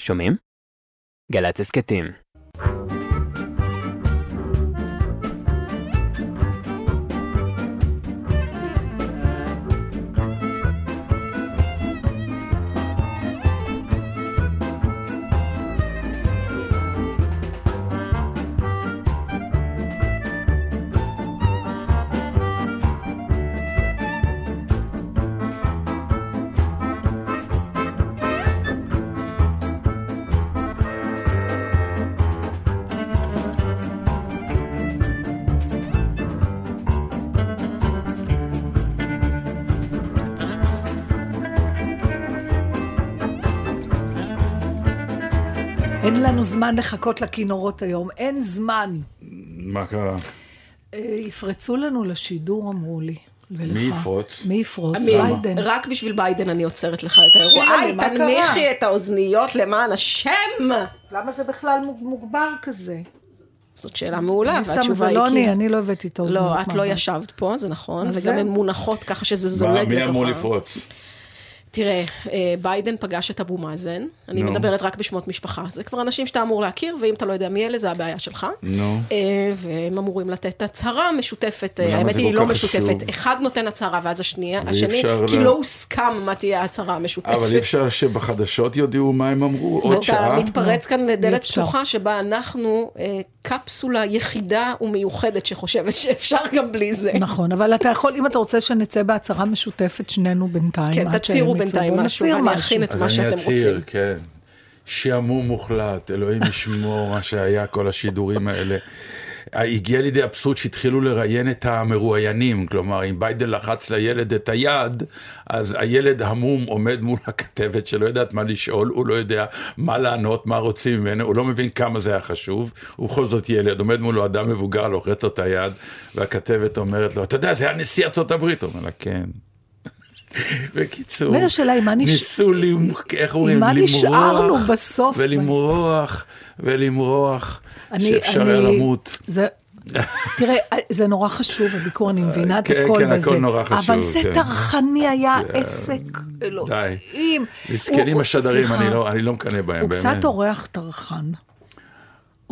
שומעים? גל"צ הסכתים. לנו זמן לחכות לכינורות היום, אין זמן. מה קרה? אה, יפרצו לנו לשידור, אמרו לי. ולך. מי יפרוץ? מי יפרוץ? ביידן. רק בשביל ביידן אני עוצרת לך את האירוע. לי, היי, מה קרה? תנמיכי את האוזניות למען השם! למה זה בכלל מוג- מוגבר כזה? זאת שאלה מעולה, אני שמה, והתשובה זה היא לא כי... אני, אני לא הבאתי את האוזניות. לא, את לא. ישבת פה, זה נכון, וגם. הן מונחות ככה שזה מה, זולג מי אמור לתוכה. לפרוץ? תראה, אה, ביידן פגש את אבו מאזן, אני נו. מדברת רק בשמות משפחה, זה כבר אנשים שאתה אמור להכיר, ואם אתה לא יודע מי אלה, זה הבעיה שלך. נו. אה, והם אמורים לתת הצהרה משותפת, אה, האמת היא לא משותפת, חשוב? אחד נותן הצהרה ואז השני, אפשר כי ל- לא הוסכם מה תהיה ההצהרה המשותפת. אבל אי אפשר שבחדשות יודיעו מה הם אמרו עוד אתה שעה? מתפרץ כאן אי לדלת. פתוחה שבה אנחנו קפסולה יחידה ומיוחדת שחושבת שאפשר גם בלי זה. נכון, אבל אתה יכול, אם אתה רוצה שנצא בהצהרה משותפת, שנינו בינתיים, כן, עד שהם בינתיים משהו, ואני אכין את אז מה אני שאתם אצהיר, רוצים. כן. שעמום מוחלט, אלוהים ישמור מה שהיה כל השידורים האלה. הגיע לידי אבסורד שהתחילו לראיין את המרואיינים, כלומר, אם ביידן לחץ לילד את היד, אז הילד המום עומד מול הכתבת שלא יודעת מה לשאול, הוא לא יודע מה לענות, מה רוצים ממנו, הוא לא מבין כמה זה היה חשוב, הוא בכל זאת ילד, עומד מולו אדם מבוגר, לוחץ לו את היד, והכתבת אומרת לו, אתה יודע, זה היה נשיא ארצות הברית, הוא אומר לה, כן. בקיצור, השאלה מה נש- ניסו, איך אומרים, למרוח, נשארנו בסוף? ולמרוח, ולמרוח, אני- שאפשר היה למות. זה... תראה, זה נורא חשוב, הביקור, אני מבינה את כן, הכל כן, בזה. הכל נורא חשוב, אבל זה כן. טרחני היה עסק די. אלוהים. מסכנים הוא- השדרים, אני לא- אני לא מקנא בהם, הוא באמת. קצת אורח טרחן.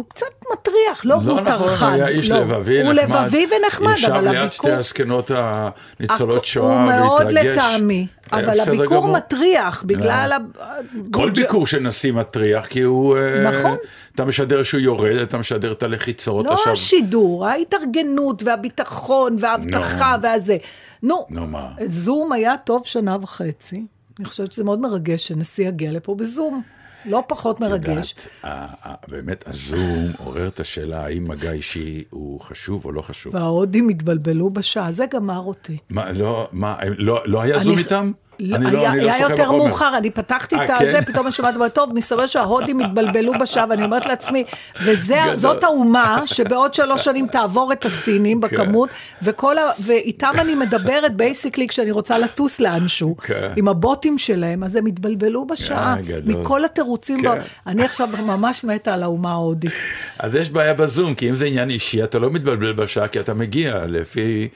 הוא קצת מטריח, לא לא הוא נכון, טרחן. היה איש לא. לבבי, הוא נחמד. לבבי ונחמד, ישב אבל ליד הביקור... שתי הזקנות הניצולות שואה, הוא מאוד והתרגש. לטעמי, אבל הביקור גמור. מטריח, בגלל... ה- כל ביקור של נשיא מטריח, כי הוא... אה, נכון. אתה משדר שהוא יורד, אתה משדר את הלחיצות. לא עכשיו- השידור, ההתארגנות והביטחון והאבטחה נו. והזה. נו, מה? זום היה טוב שנה וחצי. אני חושבת שזה מאוד מרגש שנשיא יגיע לפה בזום. לא פחות מרגש. יודעת, באמת הזום עורר את השאלה האם מגע אישי הוא חשוב או לא חשוב. וההודים התבלבלו בשעה, זה גמר אותי. מה, לא, מה, לא לא היה זום איתם? לא, אני לא- היה, אני לא היה יותר בחומר. מאוחר, אני פתחתי את אה, הזה, כן? פתאום אני שומעת, טוב, מסתבר שההודים התבלבלו בשעה, ואני אומרת לעצמי. וזאת האומה שבעוד שלוש שנים תעבור את הסינים בכמות, וכל ה... ואיתם אני מדברת basically כשאני רוצה לטוס לאנשהו, כן. עם הבוטים שלהם, אז הם התבלבלו בשעה, אה. מכל התירוצים, כן. אני עכשיו ממש מתה על האומה ההודית. אז יש בעיה בזום, כי אם זה עניין אישי, אתה לא מתבלבל בשעה, כי אתה מגיע לפי...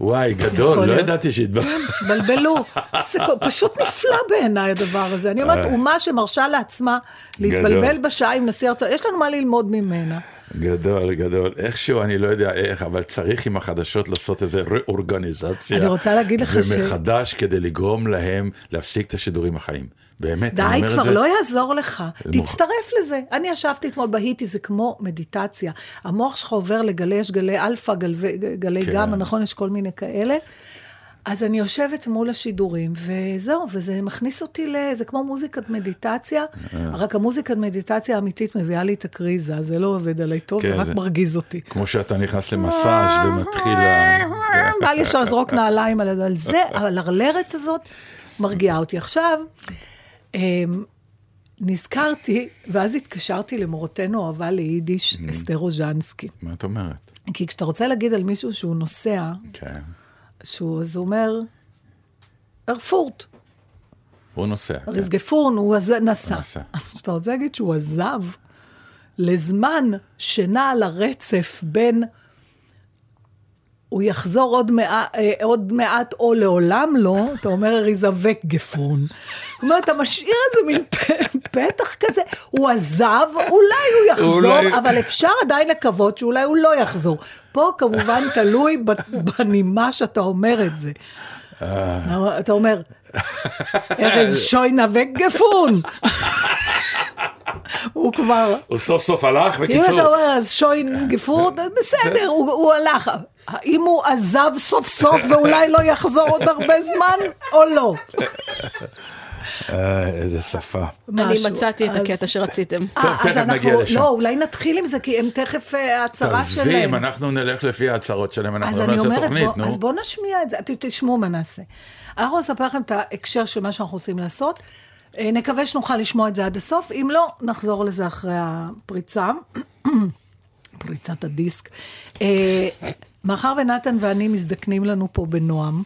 וואי, גדול, לא. ידעתי שהתבלבל. התבלבלו. זה כל- פשוט נפלא בעיניי הדבר הזה. אני אומרת, אה. אומה שמרשה לעצמה להתבלבל בשעה עם נשיא ארצות, יש לנו מה ללמוד ממנה. גדול, גדול. איכשהו, אני לא יודע איך, אבל צריך עם החדשות לעשות איזה ראורגניזציה. אני רוצה להגיד לך ש- ומחדש כדי לגרום להם להפסיק את השידורים החיים. באמת, די, אני אומר את כבר זה. לא יעזור לך. תצטרף לזה. אני ישבתי אתמול בהיטי, זה כמו מדיטציה. המוח שלך עובר לגלי, יש גלי אלפא, גלי, גלי כן. גמא, נכון? יש כל מיני כאלה. אז אני יושבת מול השידורים, וזהו, וזה מכניס אותי ל... זה כמו מוזיקת מדיטציה, אה. רק המוזיקת מדיטציה האמיתית מביאה לי את הקריזה, זה לא עובד עליי טוב, זה כן, רק זה- מרגיז אותי. כמו שאתה נכנס למסאז' ומתחיל... בא לי עכשיו לזרוק נעליים על זה, אבל הרלרת הזאת מרגיעה אותי. עכשיו, נזכרתי, ואז התקשרתי למורתנו אהבה ליידיש, אסתר רוז'נסקי. מה את אומרת? כי כשאתה רוצה להגיד על מישהו שהוא נוסע, כן. שהוא, אז הוא אומר, ארפורט, הוא נוסע. כן. ריסגפורן, הוא נסע. כשאתה רוצה להגיד שהוא עזב לזמן שנע על הרצף בין הוא יחזור עוד, מע... אה, עוד מעט או לעולם לא, אתה אומר ריזווק גפרון. זאת אומרת, אתה משאיר איזה מין פתח כזה, הוא עזב, אולי הוא יחזור, אולי- אבל אפשר עדיין לקוות שאולי הוא לא יחזור. פה כמובן תלוי בנימה שאתה אומר את זה. אתה אומר, ארז שוינה וגפון. הוא כבר, הוא סוף סוף הלך, אם בקיצור. אתה אומר, אז שוין גפון, בסדר, הוא הוא הלך. האם הוא עזב סוף סוף ואולי לא יחזור עוד הרבה זמן, או לא? אה, איזה שפה. אני. מצאתי את הקטע שרציתם. אה, אז תכף אנחנו- נגיע לשם. לא, אולי נתחיל עם זה, כי הם תכף אה, ההצהרה תעזבי, שלהם. אם אנחנו נלך לפי ההצהרות שלהם, אנחנו אז לא אני נעשה תוכנית, נו. אז בואו נשמיע את זה, תשמעו מה נעשה. אנחנו נספר לכם את ההקשר של מה שאנחנו רוצים לעשות. נקווה שנוכל לשמוע את זה עד הסוף, אם לא, נחזור לזה אחרי הפריצה, פריצת הדיסק. מאחר ונתן ואני מזדקנים לנו פה בנועם,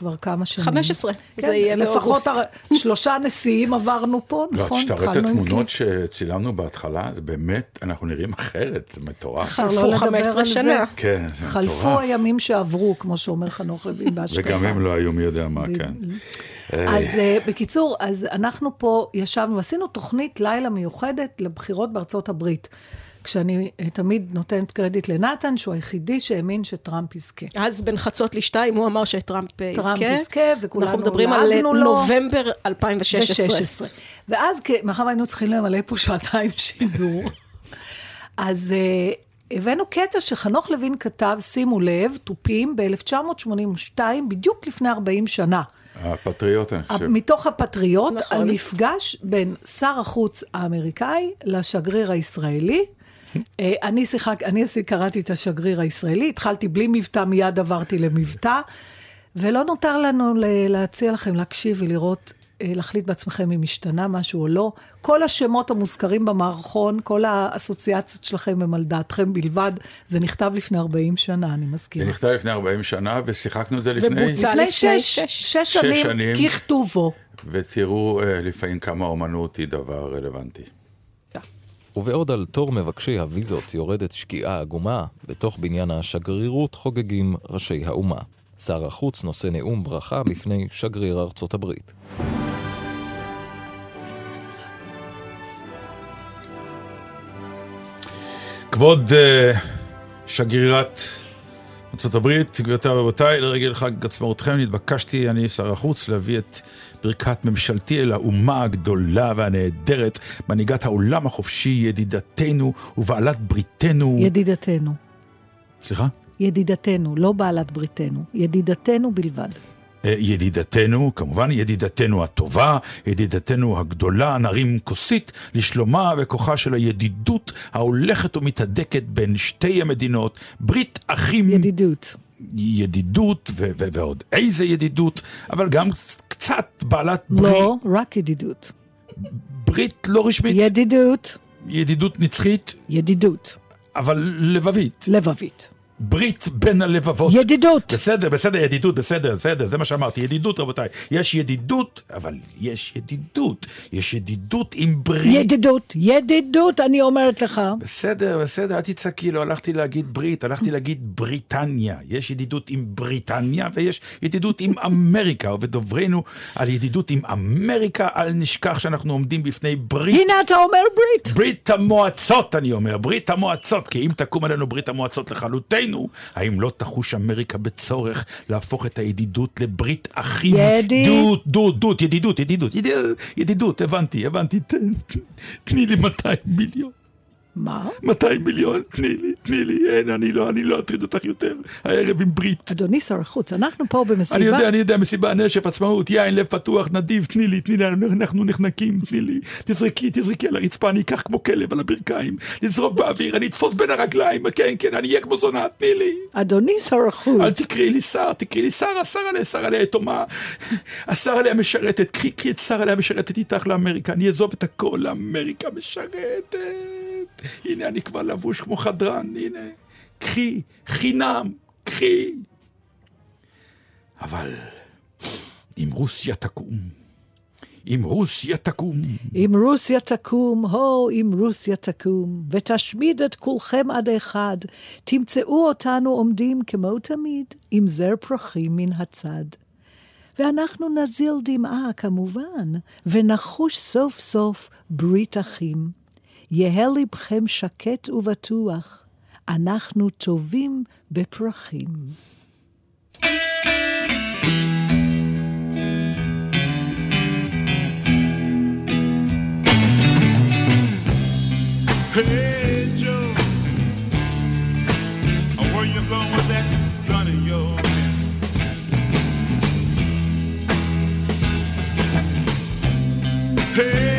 כבר כמה שנים. 15, כן, זה יהיה לפחות באוגוסט. הר- שלושה נשיאים עברנו פה, לא, נכון? כשאתה רואה את התמונות קליפ. שצילמנו בהתחלה, זה באמת, אנחנו נראים אחרת, זה מטורף. חלפו לא לדבר 15 על זה. שנה. כן, זה חלפו מטורף. הימים שעברו, כמו שאומר חנוך לוין באשכנזי. וגם הם לא היו מי יודע מה, כן. אז uh, בקיצור, אז אנחנו פה ישבנו ועשינו תוכנית לילה מיוחדת לבחירות בארצות הברית. כשאני uh, תמיד נותנת קרדיט לנתן, שהוא היחידי שהאמין שטראמפ יזכה. אז בין חצות לשתיים הוא אמר שטראמפ אה, יזכה. טראמפ יזכה, וכולנו אנחנו מדברים על לעגנו לו. נובמבר 2016. ו-16. ואז, מאחר והיינו צריכים למלא פה שעתיים שידור, אז uh, הבאנו קטע שחנוך לוין כתב, שימו לב, תופים, ב-1982, בדיוק לפני 40 שנה. הפטריוט, אני חושב. מתוך הפטריוט, נכון. על מפגש בין שר החוץ האמריקאי לשגריר הישראלי. אה, אני שיחק, אני קראתי את השגריר הישראלי, התחלתי בלי מבטא, מיד עברתי למבטא, ולא נותר לנו להציע לכם להקשיב ולראות, אה, להחליט בעצמכם אם השתנה משהו או לא. כל השמות המוזכרים במערכון, כל האסוציאציות שלכם הם על דעתכם בלבד, זה נכתב לפני 40 שנה, אני זה מזכירה. נכתב לפני 40 שנה, ושיחקנו את זה לפני, ובוצע. לפני לפני שש, שש. שש שנים, שנים. ככתובו. ותראו אה, לפעמים כמה אומנות היא דבר רלוונטי. ובעוד על תור מבקשי הוויזות יורדת שקיעה עגומה, בתוך בניין השגרירות חוגגים ראשי האומה. שר החוץ נושא נאום ברכה בפני שגריר ארצות הברית. כבוד אה, שגרירת ארה"ב, גבירותיי ורבותיי, לרגל חג עצמאותכם נתבקשתי, אני שר החוץ, להביא את ברכת ממשלתי אל האומה הגדולה והנהדרת, מנהיגת העולם החופשי, ידידתנו ובעלת בריתנו. ידידתנו. סליחה? ידידתנו, לא בעלת בריתנו, ידידתנו בלבד. אה, ידידתנו, כמובן ידידתנו הטובה, ידידתנו הגדולה, נרים כוסית לשלומה וכוחה של הידידות ההולכת ומתהדקת בין שתי המדינות, ברית אחים, ידידות. ידידות ו- ו- ועוד איזה ידידות, אבל גם קצת בעלת ברית, לא, רק ידידות. ברית לא רשמית, ידידות, ידידות נצחית, ידידות. אבל לבבית, לבבית. ברית בין הלבבות. ידידות. בסדר, בסדר, ידידות, בסדר, בסדר, זה מה שאמרתי, ידידות רבותיי. יש ידידות, אבל יש ידידות. יש ידידות עם ברית. ידידות, ידידות, אני אומרת לך. בסדר, בסדר, אל תצעקי, לא הלכתי להגיד ברית, הלכתי להגיד בריטניה. יש ידידות עם בריטניה ויש ידידות עם אמריקה, ובדוברנו על ידידות עם אמריקה, אל נשכח שאנחנו עומדים בפני ברית. הנה אתה אומר ברית. ברית המועצות, אני אומר, ברית המועצות, כי אם תקום עלינו ברית המועצות לכלותנו, האם לא תחוש אמריקה בצורך להפוך את הידידות לברית אחים? ידי- דות, דות, דות, ידידות, ידידות, ידידות, ידידות, הבנתי, הבנתי, תני לי 200 מיליון. מה? 200 מיליון, תני לי, תני לי, אין, אני לא, אני לא אטריד אותך יותר, הערב עם ברית. אדוני שר החוץ, אנחנו פה במסיבה. אני יודע, אני יודע, מסיבה, נשף, עצמאות, יין, לב פתוח, נדיב, תני לי, תני לי, אנחנו נחנקים, תני לי. תזרקי, תזרקי על הרצפה, אני אקח כמו כלב על הברכיים. לזרוק באוויר, אני אתפוס בין הרגליים, כן, כן, אני אהיה כמו זונה, תני לי. אדוני שר החוץ. אל תקראי לי שר, תקראי לי שרה, שרה שרה ליתומה. השרה עליה משרתת, קחי, את שרה עליה משרתת איתך לאמריקה, אני אעזוב את הכל, אמריקה משרתת. הנה, אני כבר לבוש כמו חדרן, הנה. קחי, חינם, קחי. אבל אם רוסיה תקום, אם רוסיה תקום, אם רוסיה תקום, הו, אם רוסיה תקום, ותשמיד את כולכם עד אחד, תמצאו אותנו עומדים כמו תמיד, עם זר פרחים מן הצד. ואנחנו נזיל דמעה, כמובן, ונחוש סוף סוף ברית אחים. יהא לבכם שקט ובטוח, אנחנו טובים בפרחים. Hey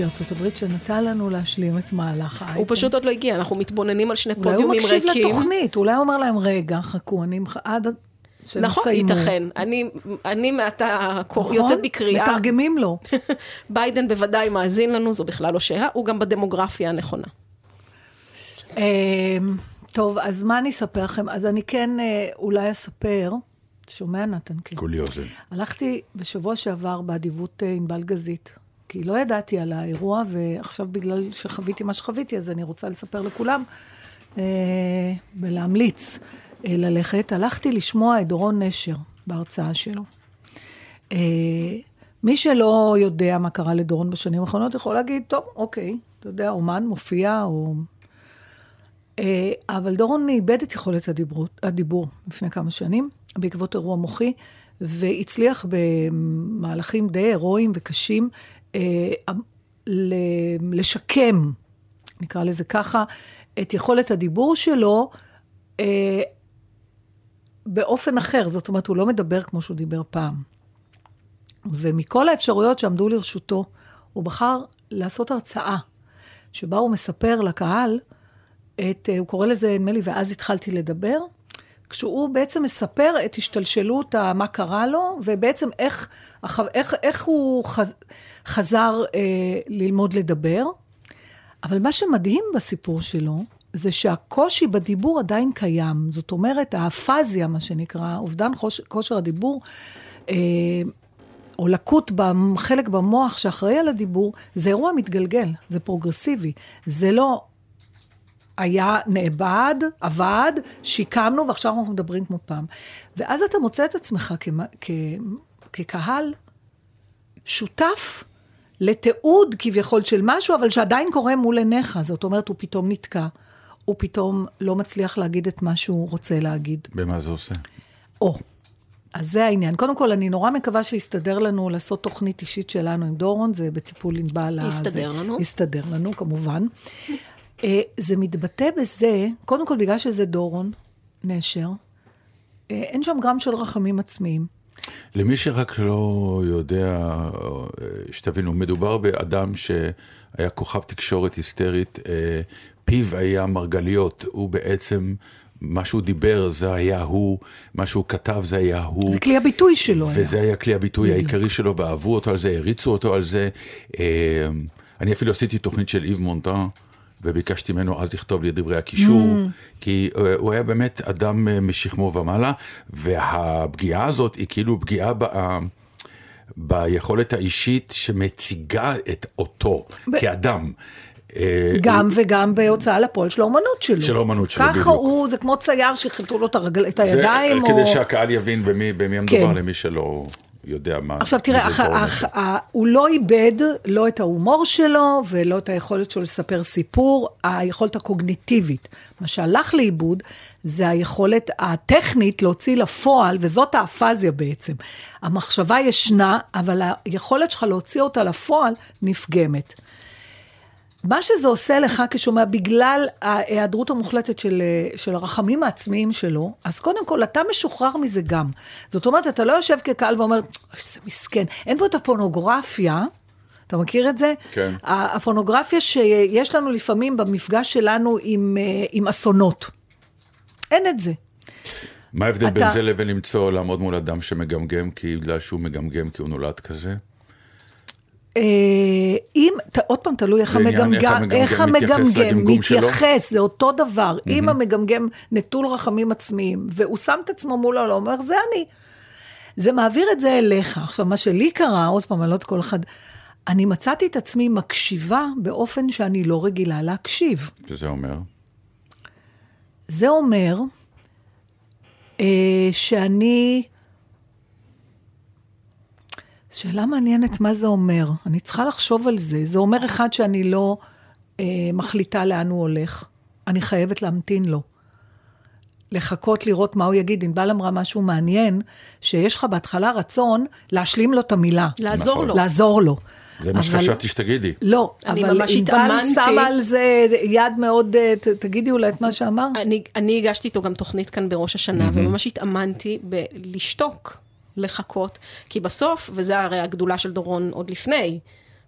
לנשיא ארצות הברית שנתן לנו להשלים את מהלך האייטם. הוא פשוט עוד לא הגיע, אנחנו מתבוננים על שני אולי הוא פודיומים מקשיב ריקים. לתוכנית, אולי הוא אומר להם, רגע, חכו, אני מח- עד שנסיימו. נכון, ייתכן. אני, אני מעתה נכון? יוצאת בקריאה. מתרגמים לו. ביידן בוודאי מאזין לנו, זו בכלל לא שאלה, הוא גם בדמוגרפיה הנכונה. אמ, טוב, אז מה אני אספר לכם? אז אני כן אה, אולי אספר, שומע נתן? כן. כולי אוזן. הלכתי בשבוע שעבר באדיבות אה, ענבל גזית, כי לא ידעתי על האירוע, ועכשיו בגלל שחוויתי מה שחוויתי, אז אני רוצה לספר לכולם אה, ולהמליץ אה, ללכת. הלכתי לשמוע את דורון נשר בהרצאה שלו. אה, מי שלא יודע מה קרה לדורון בשנים האחרונות, יכול להגיד, טוב, אוקיי, אתה יודע, אומן מופיע, או... אה, אבל דורון איבד את יכולת הדיבור, הדיבור לפני כמה שנים, בעקבות אירוע מוחי, והצליח במהלכים די הירואיים וקשים לשקם, נקרא לזה ככה, את יכולת הדיבור שלו אה, באופן אחר. זאת אומרת, הוא לא מדבר כמו שהוא דיבר פעם. ומכל האפשרויות שעמדו לרשותו, הוא בחר לעשות הרצאה, שבה הוא מספר לקהל את, אה, הוא קורא לזה, נדמה לי, ואז התחלתי לדבר, כשהוא בעצם מספר את השתלשלות מה קרה לו, ובעצם איך, איך, איך הוא חז, חזר אה, ללמוד לדבר. אבל מה שמדהים בסיפור שלו, זה שהקושי בדיבור עדיין קיים. זאת אומרת, האפזיה, מה שנקרא, אובדן חוש, כושר הדיבור, אה, או לקות בחלק במוח שאחראי על הדיבור, זה אירוע מתגלגל, זה פרוגרסיבי. זה לא היה נאבד, עבד, שיקמנו, ועכשיו אנחנו מדברים כמו פעם. ואז אתה מוצא את עצמך כמה- כ- כקהל שותף לתיעוד כביכול של משהו, אבל שעדיין קורה מול עיניך. זאת אומרת, הוא פתאום נתקע, הוא פתאום לא מצליח להגיד את מה שהוא רוצה להגיד. במה זה עושה? או, אז זה העניין. קודם כל, אני נורא מקווה שיסתדר לנו לעשות תוכנית אישית שלנו עם דורון, זה בטיפול ענבל. ה- יסתדר לנו. יסתדר לנו, כמובן. אה, זה מתבטא בזה, קודם כל, בגלל שזה דורון נשר, אה, אין שם גרם של רחמים עצמיים. למי שרק לא יודע, אה, שתבינו, מדובר באדם שהיה כוכב תקשורת היסטרית, אה, פיו היה מרגליות, הוא בעצם, מה שהוא דיבר זה היה הוא, מה שהוא כתב זה היה הוא. זה כלי הביטוי שלו היה. וזה היה כלי הביטוי בדיוק. העיקרי שלו, ואהבו אותו על זה, העריצו אותו על זה. אה, אני אפילו עשיתי תוכנית של איב מונטן, וביקשתי ממנו אז לכתוב לי את דברי הקישור, Mm. כי אה, הוא היה באמת אדם אה, משכמו ומעלה, והפגיעה הזאת היא כאילו פגיעה ב... ביכולת האישית שמציגה את אותו ב- כאדם. אה, גם וגם בהוצאה לפועל של האומנות שלו. של האומנות שלו, ככה בדיוק. הוא, זה כמו צייר שחירטו לו את, הרגל, את זה הידיים, כדי או... שהקהל יבין במי, במי המדובר, כן. למי שלא יודע מה. עכשיו תראה, אח, אח, נשר. ה, הוא לא איבד לא את ההומור שלו ולא את היכולת שלו לספר סיפור, היכולת הקוגניטיבית. מה שהלך לאיבוד זה היכולת הטכנית להוציא לפועל, וזאת האפזיה בעצם. המחשבה ישנה, אבל היכולת שלך להוציא אותה לפועל נפגמת. מה שזה עושה לך כשומע, בגלל ההיעדרות המוחלטת של, של הרחמים העצמיים שלו, אז קודם כל, אתה משוחרר מזה גם. זאת אומרת, אתה לא יושב כקהל ואומר, "אוי, איזה מסכן. אין פה את הפורנוגרפיה, אתה מכיר את זה? כן. הפורנוגרפיה שיש לנו לפעמים במפגש שלנו עם, עם אסונות. אין את זה. מה ההבדל אתה- בין זה לבין למצוא, לעמוד מול אדם שמגמגם, כי בגלל שהוא מגמגם, כי הוא נולד כזה? אה, אם, עוד פעם, תלוי איך המגמגם, איך המגמגם? מתייחס, זה אותו דבר. אם המגמגם נטול רחמים עצמיים, והוא שם את עצמו מול העולם, הוא אומר, זה אני. זה מעביר את זה אליך. עכשיו, מה שלי קרה, עוד פעם, אני לא יודעת כל אחד, אני מצאתי את עצמי מקשיבה באופן שאני לא רגילה להקשיב. שזה אומר? זה אומר אה, שאני... שאלה מעניינת מה זה אומר. אני צריכה לחשוב על זה. זה אומר אחד שאני לא אה, מחליטה לאן הוא הולך. אני חייבת להמתין לו. לחכות לראות מה הוא יגיד. ענבל אמרה משהו מעניין, שיש לך בהתחלה רצון להשלים לו את המילה. לעזור נכון. לו. לעזור לו. זה מה אבל- שחשבתי שתגידי. לא, אבל ענבל התאמנתי. שמה על זה יד מאוד, אה, ת- תגידי אולי את מה שאמר. אני, אני הגשתי איתו גם תוכנית כאן בראש השנה, וממש התאמנתי בלשתוק, לחכות, כי בסוף, וזה הרי הגדולה של דורון עוד לפני,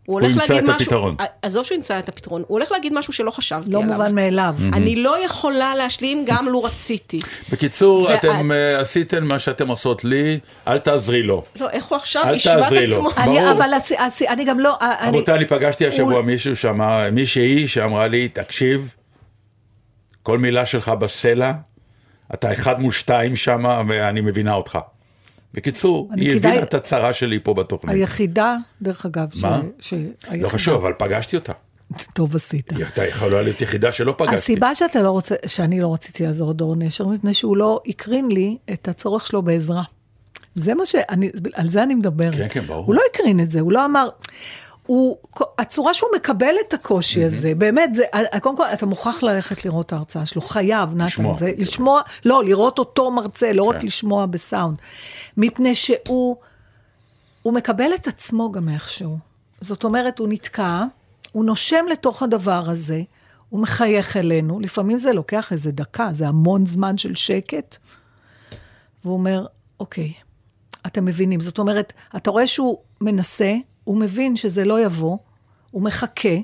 הוא הולך ימצא להגיד את משהו, הפתרון. עזוב שהוא ימצא את הפתרון, הוא הולך להגיד משהו שלא חשבתי לא עליו. מובן מאליו. אני לא יכולה להשלים גם לו רציתי. בקיצור, וה- אתם אה, עשיתם מה שאתם עושות לי, אל תעזרי לו. לא, איך הוא עכשיו אל השווה את תעזרי לו. עצמו? אני, ברור. אבל הס- הס- אני גם לא... אני, רבותיי, אני פגשתי השבוע הוא- מישהו שאמר, מישהי שאמרה לי, תקשיב, כל מילה שלך בסלע, אתה אחד מול שתיים שם, ואני מבינה אותך. בקיצור, היא כדאי- הבינה את הצרה שלי פה בתוכנית. היחידה, דרך אגב. מה? ש... היחידה. לא חשוב, אבל פגשתי אותה. טוב עשית. הייתה יכולה להיות יחידה שלא פגשתי. הסיבה שאתה לא רוצה, שאני לא רציתי לעזור לדור נשר, מפני שהוא לא הקרין לי את הצורך שלו בעזרה. זה מה שאני, על זה אני מדברת. כן, כן, ברור. הוא לא הקרין את זה, הוא לא אמר... הוא, הצורה שהוא מקבל את הקושי הזה, באמת, זה, קודם כל, אתה מוכרח ללכת לראות את ההרצאה שלו, חייב, נתן. לשמוע. זה, לשמוע, לא, לראות אותו מרצה, לא רק כן. לשמוע בסאונד. מפני שהוא, הוא מקבל את עצמו גם איכשהו. זאת אומרת, הוא נתקע, הוא נושם לתוך הדבר הזה, הוא מחייך אלינו, לפעמים זה לוקח איזה דקה, זה המון זמן של שקט, והוא אומר, אוקיי, אתם מבינים. זאת אומרת, אתה רואה שהוא מנסה, הוא מבין שזה לא יבוא, הוא מחכה,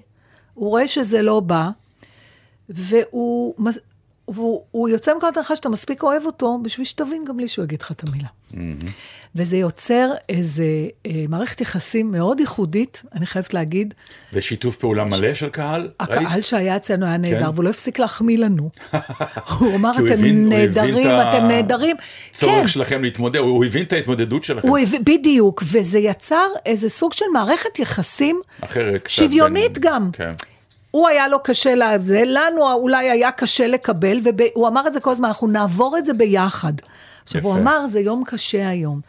הוא רואה שזה לא בא, והוא והוא הוא יוצא מנקודת הנחה שאתה מספיק אוהב אותו, בשביל שתבין גם בלי שהוא יגיד לך את המילה. וזה יוצר איזה אה, מערכת יחסים מאוד ייחודית, אני חייבת להגיד. ושיתוף פעולה מלא של קהל? הקהל ראית? שהיה אצלנו היה נהדר, כן. והוא לא הפסיק להחמיא לנו. הוא אמר, אתם הבין- הבין נהדרים, אתם נהדרים. כן, צורך שלכם להתמודד, הוא הבין את ההתמודדות שלכם. הוא הביא, בדיוק, וזה יצר איזה סוג של מערכת יחסים אחרת שוויונית בין- גם. כן. הוא היה לו קשה לזה, לנו אולי היה קשה לקבל, והוא אמר את זה כל הזמן, אנחנו נעבור את זה ביחד. עכשיו, יפה. הוא אמר, זה יום קשה היום,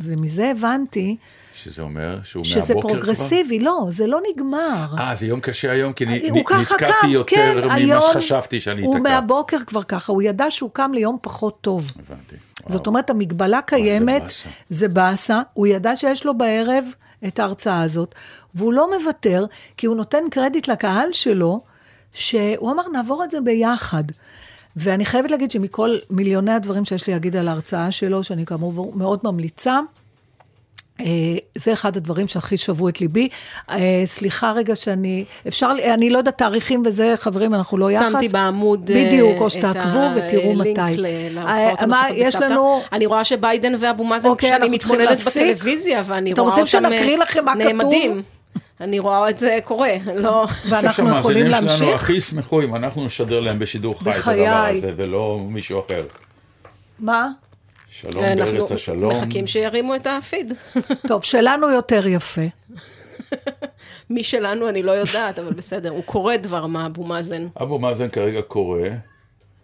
ומזה הבנתי שזה אומר שהוא שזה מהבוקר כבר? פרוגרסיבי, לא, זה לא נגמר. אה, זה יום קשה היום, כי הוא נ- ככה נתקעתי יותר כן, ממה שחשבתי שאני הוא אתקע. מהבוקר כבר ככה, הוא ידע שהוא קם ליום פחות טוב. הבנתי. זאת וואו. אומרת, המגבלה קיימת. זה באסה, הוא ידע שיש לו בערב את ההרצאה הזאת, והוא לא מוותר, כי הוא נותן קרדיט לקהל שלו, שהוא אמר, נעבור את זה ביחד. ואני חייבת להגיד שמכל מיליוני הדברים שיש לי להגיד על ההרצאה שלו, שאני כאמור מאוד ממליצה, זה אחד הדברים שהכי שבו את ליבי. אה, סליחה רגע שאני, אפשר, אני לא יודעת תאריכים וזה, חברים, אנחנו לא יחד. שמתי בעמוד אה, בדיוק, או שתעקבו ותראו מתי. מה, יש. לנו... אני רואה שביידן ואבו מאזן, אוקיי, כשאני מתכוננת? בטלוויזיה, ואני אתם רואה רוצים אותם שנקריא אה, לכם מה כתוב? נעמדים. אני רואה את זה קורה, לא... אני חושב ואנחנו יכולים שהמאזינים שלנו להמשיך? הכי ישמחו אם אנחנו נשדר להם בשידור חי את. הדבר הזה, ולא מישהו אחר. מה? שלום אנחנו בארץ השלום. מחכים שירימו את הפיד. טוב, שלנו יותר יפה. מי שלנו אני לא יודעת, אבל בסדר, הוא קורא דבר מה, אבו מאזן. אבו מאזן כרגע קורא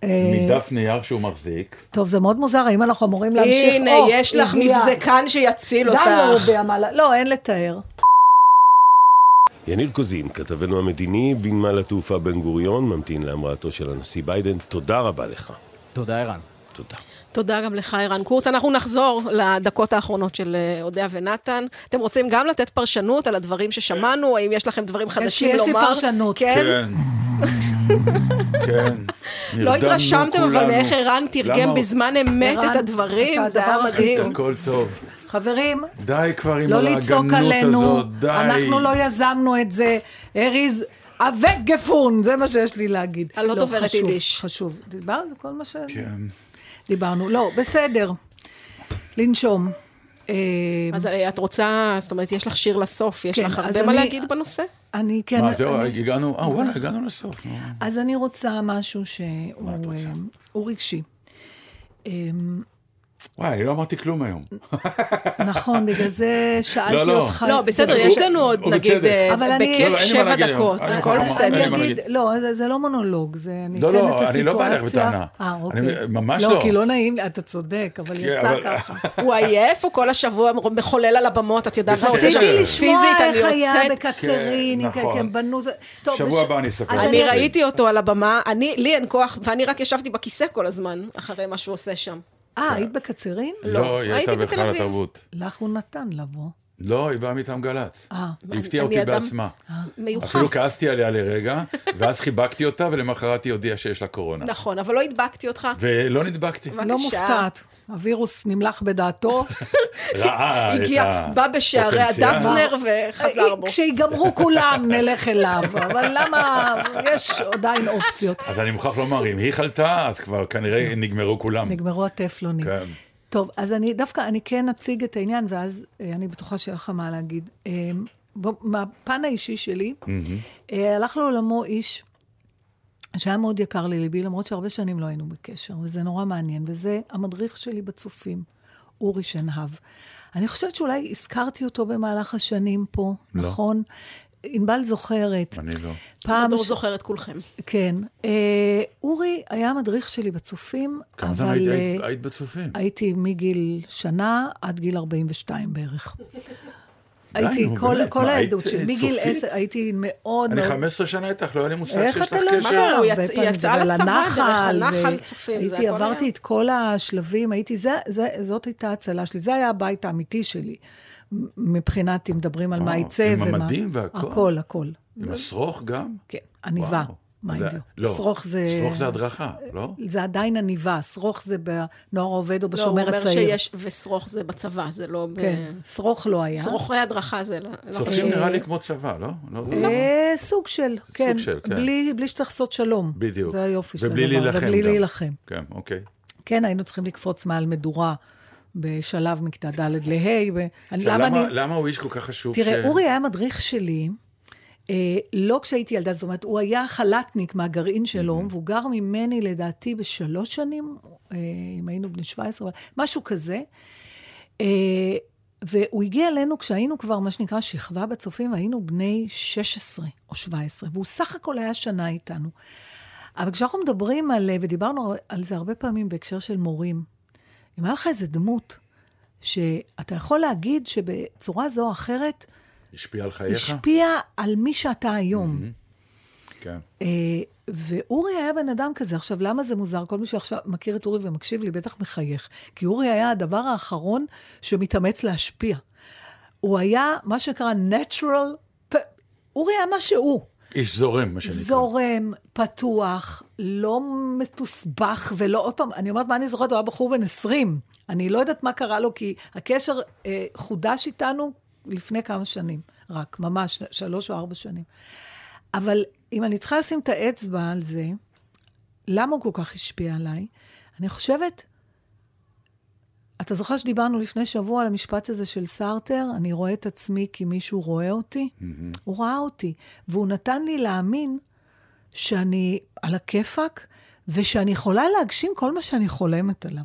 אה, מדף נייר שהוא מחזיק. טוב, זה מאוד מוזר, האם אנחנו אמורים להמשיך? הנה, יש לך. מבזקן שיציל גם לא אותך. יודע מה... לא, אין לתאר. יניר קוזין, כתבנו המדיני בנמל התעופה בן גוריון, ממתין להמראתו של הנשיא ביידן. תודה רבה לך. תודה, ערן. תודה. תודה גם לך, ערן קורץ. אנחנו נחזור לדקות האחרונות של אה, אודיה ונתן. אתם רוצים גם לתת פרשנות על הדברים ששמענו? האם יש לכם דברים חדשים יש לי לומר? פרשנות. כן? כן. כן. לא התרשמתם אבל. מאיך ערן תרגם למה? בזמן אמת ערן, את הדברים? זה היה מדהים. טוב. הכל טוב. חברים, די כבר עם לא עלינו, הזאת, די. אנחנו לא יזמנו את זה. אריז, אבק גפון, זה מה שיש לי להגיד. אני לא דוברת חשוב, יידיש. חשוב, דיברנו כל מה כן. שדיברנו. לא, בסדר. לנשום. אה, אז אה, את רוצה, זאת אומרת, יש לך שיר לסוף, יש כן, לך הרבה מה אני- להגיד בנושא? אני כן... מה, זהו, אני- הגענו, אה, וואלה, הגענו לסוף. נו. אז אני רוצה משהו שהוא את רוצה? אה, הוא רגשי. וואי, אני לא אמרתי כלום היום. נכון, בגלל זה שאלתי לא, לא. אותך... לא, בסדר, יש לנו עוד, נגיד, בצדק. אה, אבל אני- בכיף לא, לא, שבע. דקות, אני הכל בסדר. אני אגיד. לא, זה, זה לא מונולוג, זה אני לא, אתן לא, את הסיטואציה. אני לא בא אלייך בטענה. אה, אוקיי. ממש לא. לא. כי לא נעים, אתה צודק, אבל כן, יצא ככה. הוא עייף, הוא כל השבוע מחולל על הבמות, את יודעת מה הוא עושה שם? בסדר. רציתי לשמוע פיזית, איך היה. בקצרין, כן, כן, נכון. כן, בנו זה... טוב, שבוע הבא אני אספר. אז אני ראיתי אותו על הבמה, אני, לי אין כוח, ואני רק ישבתי בכיסא כל הזמן, אחרי מה שהוא עושה שם. אה, היית בקצרין? לא, היא הייתי הייתה בהיכל. התרבות. לך הוא נתן לבוא. לא, היא באה מטעם גל"צ. אה. היא הפתיעה אותי בעצמה. מיוחס. אפילו כעסתי עליה לרגע, ואז חיבקתי אותה, ולמחרת היא הודיעה שיש לה קורונה. נכון, אבל לא הדבקתי אותך. ולא נדבקתי. לא מופתעת. הווירוס נמלח בדעתו. ראה את הגיע, בא בשערי. הדטנר וחזר בו. כשיגמרו כולם, נלך אליו. אבל למה... יש עדיין אופציות. אז אני מוכרח לומר, אם היא חלתה, אז כבר כנראה נגמרו כולם. נגמרו הטפלונים. כן. טוב, אז אני דווקא, אני כן אציג את העניין, ואז אה, אני בטוחה שיהיה לך מה להגיד. אה, בוא, מהפן האישי שלי, אה, הלך לעולמו איש שהיה מאוד יקר לליבי, למרות שהרבה שנים לא היינו בקשר, וזה נורא מעניין, וזה המדריך שלי בצופים, אורי שנהב. אני חושבת שאולי הזכרתי אותו במהלך השנים פה, לא. נכון? ענבל זוכרת. אני לא. פעם... מדור ש- זוכר את כולכם. כן. אה, אורי היה המדריך שלי בצופים, כמה זמן אבל... היית- אה, היית- היית בצופים? הייתי מגיל שנה עד גיל 42 בערך. הייתי כל, הילדות שלי, מגיל? עשר, הייתי מאוד אני מאוד... 15 שנה איתך, לא היה לי מושג איך שיש לך אתה לא קשר. יודע? הוא הרבה יצ- פעמים יצא לצבא, דרך הנחל, צופים, זה הייתי, עברתי. את כל השלבים, הייתי, זה, זה, זאת הייתה ההצלה שלי, זה היה הבית האמיתי שלי, מבחינת, אם מדברים על מה יצא עם ומה... המדים והכל? הכל, הכל. עם השרוך גם? כן, עניבה. וואו. mind זה- you. לא, שרוך זה... שרוך זה הדרכה, לא? זה עדיין עניבה, שרוך זה בנוער העובד או לא, הוא בשומר אומר הצעיר. שיש, ושרוך זה בצבא, זה לא ב... כן, שרוך לא היה. שרוכי הדרכה זה לא... לא- צופים נראה לי כמו צבא, לא? לא? אה, סוג של, כן. של, כן. בלי, בלי שצריך לעשות שלום. בדיוק. זה היופי של הדבר. ובלי להילחם ובלי גם. להילחם. כן, אוקיי. כן, היינו צריכים לקפוץ מעל מדורה בשלב מכיתה ד' לה'. למה למה, אני... למה הוא איש כל כך חשוב? תראה, ש... אורי היה מדריך שלי, אה, לא כשהייתי ילדה, זאת אומרת, הוא היה חל"תניק מהגרעין שלו, Mm-hmm. מבוגר ממני לדעתי בשלוש שנים, אה, אם היינו בני 17, משהו כזה. אה, והוא הגיע אלינו כשהיינו כבר, מה שנקרא, שכבה בצופים, והיינו בני 16 או 17, והוא סך הכל היה שנה איתנו. אבל כשאנחנו מדברים על, ודיברנו על זה הרבה פעמים בהקשר של מורים, אם היה לך איזה דמות, שאתה יכול להגיד שבצורה זו או אחרת, השפיע על חייך? השפיע על מי שאתה היום. כן. אה, ואורי היה בן אדם כזה. עכשיו, למה זה מוזר? כל מי שעכשיו מכיר את אורי ומקשיב לי בטח מחייך. כי אורי היה הדבר האחרון שמתאמץ להשפיע. הוא היה מה שנקרא natural, פ- אורי היה מה שהוא. איש זורם, מה שנקרא. זורם, פתוח, לא מתוסבך, ולא, עוד פעם, אני אומרת, מה אני זוכרת? הוא היה בחור בן 20. אני לא יודעת מה קרה לו, כי הקשר אה, חודש איתנו לפני כמה שנים, רק, ממש, שלוש או ארבע שנים. אבל אם אני צריכה לשים את האצבע על זה, למה הוא כל כך השפיע עליי? אני חושבת, אתה זוכר שדיברנו לפני שבוע על המשפט הזה של סארטר? אני רואה את עצמי כי מישהו רואה אותי? Mm-hmm. הוא ראה אותי, והוא נתן לי להאמין שאני על הכיפאק, ושאני יכולה להגשים כל מה שאני חולמת עליו.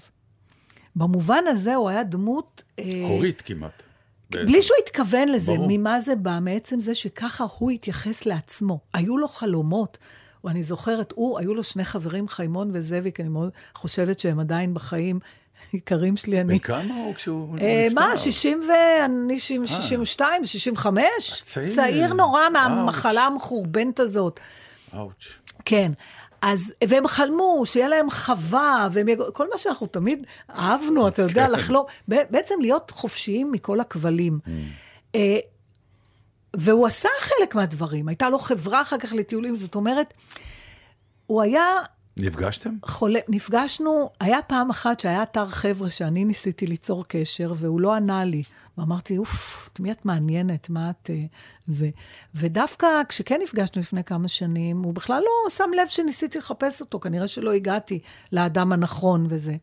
במובן הזה הוא היה דמות... אה, הורית כמעט. בלי שהוא התכוון לזה, ברור. ממה זה בא? מעצם זה שככה הוא התייחס לעצמו. היו לו חלומות. ואני זוכרת, הוא, היו לו שני חברים, חיימון וזאביק, אני מאוד חושבת שהם עדיין בחיים, יקרים שלי, אני... בן כמה הוא כשהוא אה, נפטר? מה, 60 ו... אני 62, 65? צעיר. צעיר נורא. מהמחלה המחורבנת הזאת. אאוץ'. כן. אז, והם חלמו שיהיה להם חווה, והם, כל מה שאנחנו תמיד אהבנו, אתה יודע, כן. לחלום, בעצם להיות חופשיים מכל הכבלים. Mm. אה, והוא עשה חלק מהדברים, הייתה לו חברה אחר כך לטיולים, זאת אומרת, הוא היה נפגשתם? חולה, נפגשנו, היה פעם אחת שהיה אתר חבר'ה שאני ניסיתי ליצור קשר, והוא לא ענה לי. ואמרתי, אוף, את מי את מעניינת? מה את... אה, זה. ודווקא כשכן נפגשנו לפני כמה שנים, הוא בכלל לא שם לב שניסיתי לחפש אותו, כנראה שלא הגעתי לאדם הנכון וזה.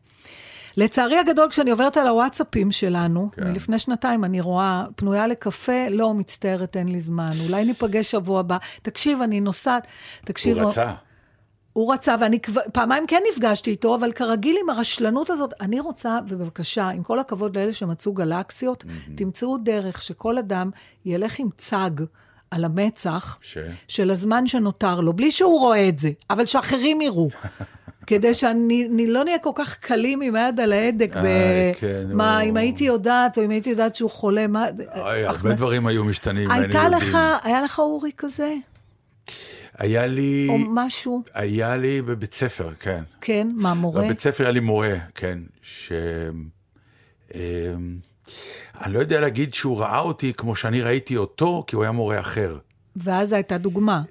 לצערי הגדול, כשאני עוברת על הוואטסאפים שלנו, כן. כן. מלפני שנתיים, אני רואה פנויה לקפה, לא, מצטערת, אין לי זמן. אולי ניפגש שבוע הבא. תקשיב, אני נוסעת. תקשיב, הוא רצה. הוא רצה, ואני כבר, פעמיים כן נפגשתי איתו, אבל כרגיל עם הרשלנות הזאת, אני רוצה, ובבקשה, עם כל הכבוד לאלה שמצאו גלקסיות, mm-hmm. תמצאו דרך שכל אדם ילך עם צג על המצח, ש? של הזמן שנותר לו, בלי שהוא רואה את זה, אבל שאחרים יראו. כדי שאני אני לא נהיה כל כך קלים עם היד על ההדק, ב... איי, כן, מה, הוא- אם הייתי יודעת, או אם הייתי יודעת שהוא חולה, מה... אוי, הרבה דברים היו משתנים, הייתה. לך, היה לך אורי כזה? היה לי... או משהו? היה לי בבית ספר, כן. כן, מה, מורה? בבית ספר היה לי מורה, כן, ש... אמ, אני לא יודע להגיד שהוא ראה אותי כמו שאני ראיתי אותו, כי הוא היה מורה אחר. ואז הייתה דוגמה.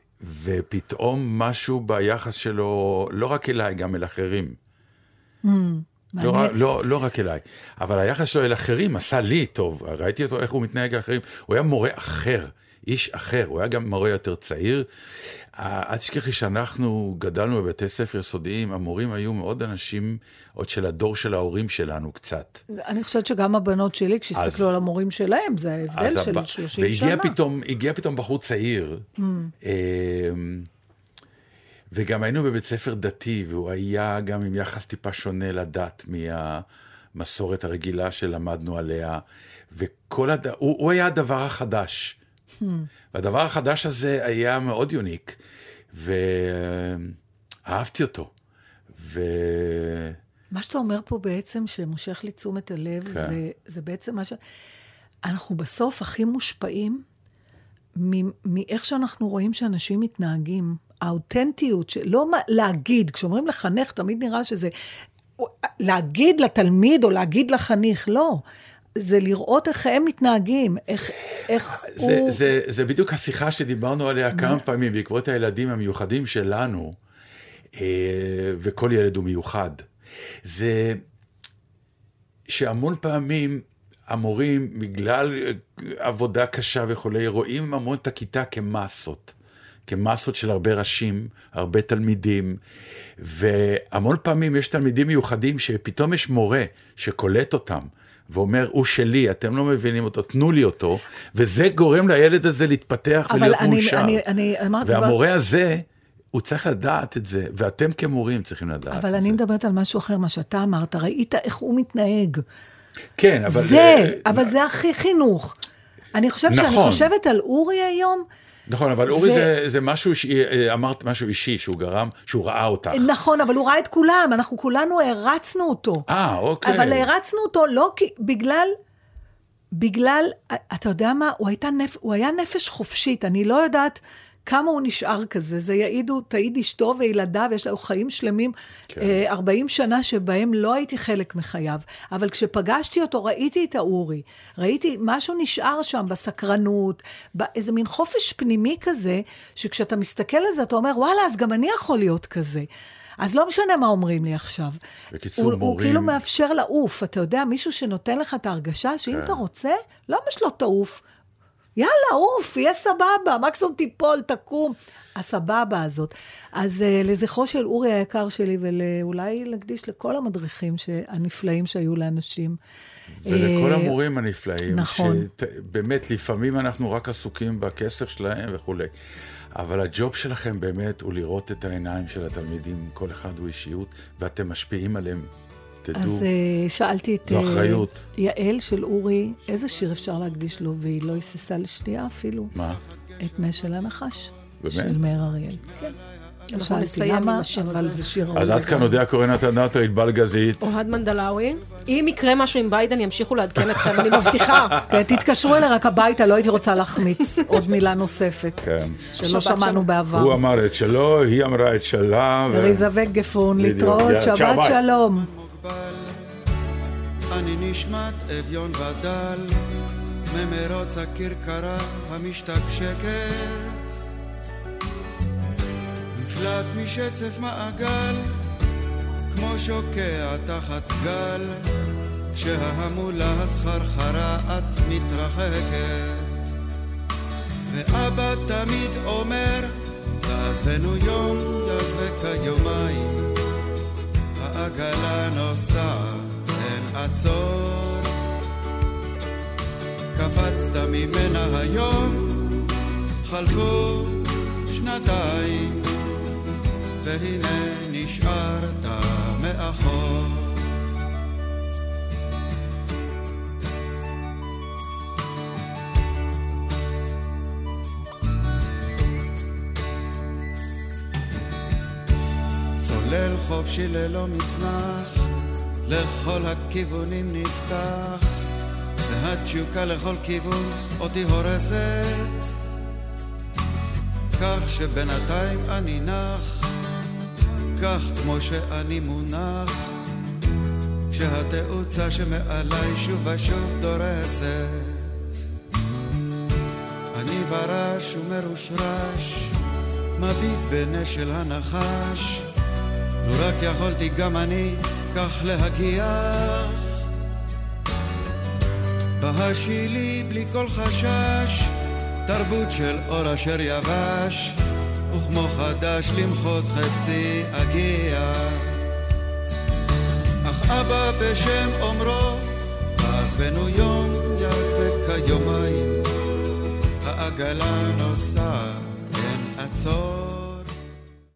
ופתאום משהו ביחס שלו, לא רק אליי, גם אל אחרים. לא, מעניין. לא, לא רק אליי, אבל היחס שלו אל אחרים עשה לי טוב, ראיתי אותו איך הוא מתנהג לאחרים, הוא היה מורה אחר, איש אחר, הוא היה גם מורה יותר צעיר. אה, אל תשכחי שאנחנו גדלנו בבתי ספר יסודיים, המורים היו מאוד אנשים עוד של הדור של ההורים שלנו קצת. אני חושבת שגם הבנות שלי, כשהסתכלו על המורים שלהם, זה ההבדל של הבא- 30 והגיע שנה. פתאום, הגיע פתאום בחור צעיר, Mm. אמ, וגם היינו בבית ספר דתי, והוא היה גם עם יחס טיפה שונה לדת מהמסורת הרגילה שלמדנו עליה, וכל הד... הוא, הוא היה הדבר החדש. Hmm. והדבר החדש הזה היה מאוד יוניק, ואהבתי אותו. ו... מה שאתה אומר פה בעצם, שמושך לי תשומת הלב, כן. זה, זה בעצם מה ש... אנחנו בסוף הכי מושפעים מ- מאיך שאנחנו רואים שאנשים מתנהגים. האותנטיות, שלא מה- להגיד, כשאומרים לחנך, תמיד נראה שזה... להגיד לתלמיד או להגיד לחניך, לא. זה לראות איך הם מתנהגים, איך, איך זה, הוא... זה, זה בדיוק השיחה שדיברנו עליה כמה פעמים בעקבות הילדים המיוחדים שלנו, אה, וכל ילד הוא מיוחד. זה שהמון פעמים המורים, בגלל אה, עבודה קשה וכולי, רואים המון את הכיתה כמסות. כמסות של הרבה ראשים, הרבה תלמידים, והמון פעמים יש תלמידים מיוחדים שפתאום יש מורה שקולט אותם. ואומר, הוא שלי, אתם לא מבינים אותו, תנו לי אותו, וזה גורם לילד הזה להתפתח אבל ולהיות אני, מאושר. אני, אני אמרתי... והמורה הזה, הוא צריך לדעת את זה, ואתם כמורים צריכים לדעת אבל את אני זה. מדברת על משהו אחר, מה שאתה אמרת, ראית איך הוא מתנהג. כן, אבל... זה, אה, אבל זה הכי חינוך. אני חושבת שאני נכון. חושבת על אורי היום, נכון, אבל אורי ו- זה, זה משהו, ש... אה, אמרת משהו אישי, שהוא גרם, שהוא ראה אותך. נכון, אבל הוא ראה את כולם, אנחנו כולנו הערצנו אותו. אה, אוקיי. אבל הערצנו אותו לא כי, בגלל, בגלל, אתה יודע מה, הוא, הייתה נפ, הוא היה נפש חופשית, אני לא יודעת כמה הוא נשאר כזה, זה יעידו, תעיד אשתו וילדיו, יש לו חיים שלמים, כן. אה, 40 שנה שבהם לא הייתי חלק מחייו, אבל כשפגשתי אותו ראיתי את האורי, ראיתי, משהו נשאר שם בסקרנות, באיזה מין חופש פנימי כזה, שכשאתה מסתכל על זה אתה אומר, וואלה, אז גם אני יכול להיות כזה. אז לא משנה מה אומרים לי עכשיו. בקיצור, הוא, הוא מורים- כאילו מאפשר לעוף, אתה יודע, מישהו שנותן לך את ההרגשה שאם כן. אתה רוצה, למה שלא תעוף? יאללה, עוף, יהיה סבבה, מקסימום תיפול, תקום. הסבבה הזאת. אז uh, לזכרו של אורי היקר שלי, ואולי להקדיש לכל המדריכים הנפלאים שהיו לאנשים. ולכל אה, המורים הנפלאים, נכון. שבאמת, לפעמים אנחנו רק עסוקים בכסף שלהם וכולי. אבל הג'וב שלכם באמת הוא לראות את העיניים של התלמידים, כל אחד הוא אישיות, ואתם משפיעים עליהם. תדעו, אז uh, שאלתי את זו אה, אחריות. יעל של אורי, איזה שיר אפשר להקדיש לו, והיא לא היססה לשנייה אפילו. מה? את נס של הנחש. באמת? של מאיר אריאל. כן. אנחנו שאלתי נסיים למה, עם השיר אבל. זה שיר. אז עד כאן אודיה קורנת ענת ענבל גזית. אוהד מנדלאווי. אם יקרה משהו עם ביידן, ימשיכו לעדכן אתכם, אני מבטיחה. כן, תתקשרו אליי רק הביתה, לא הייתי רוצה להחמיץ עוד מילה נוספת. כן. שלא שמענו. בעבר. הוא אמר את שלו, היא אמרה את שלה. וגפון, בדיוק, להתראות, שבת. שלום. מוגבל, אני נשמט אביון ודל, ממרוץ הכרכרה המשתקשקת. נפלט משצף מעגל, כמו שוקע תחת גל, כשההמולה הסחרחרה את מתרחקת. ואבא תמיד אומר, תעזבנו יום, יעזבק יומיים. העגלה נוסעת, אין עצור. קפצת ממנה היום, חלפו שנתיים, והנה נשארת מאחור. צולל חופשי ללא מצנח, לכל הכיוונים נפתח, והתשוקה לכל כיוון אותי הורסת, כך שבינתיים אני נח, כך כמו שאני מונח, כשהתאוצה שמעליי שוב ושוב דורסת. אני ברש ומרושרש, מביט בנש של הנחש, לו רק יכולתי גם אני כך להגיח. בהשילי בלי כל חשש, תרבות של אור אשר יבש, וכמו חדש למחוז חפצי אגיע. אך אבא בשם אומרו, עזבנו יום יעזבק כיומיים, העגלה נוסעת, אין עצור.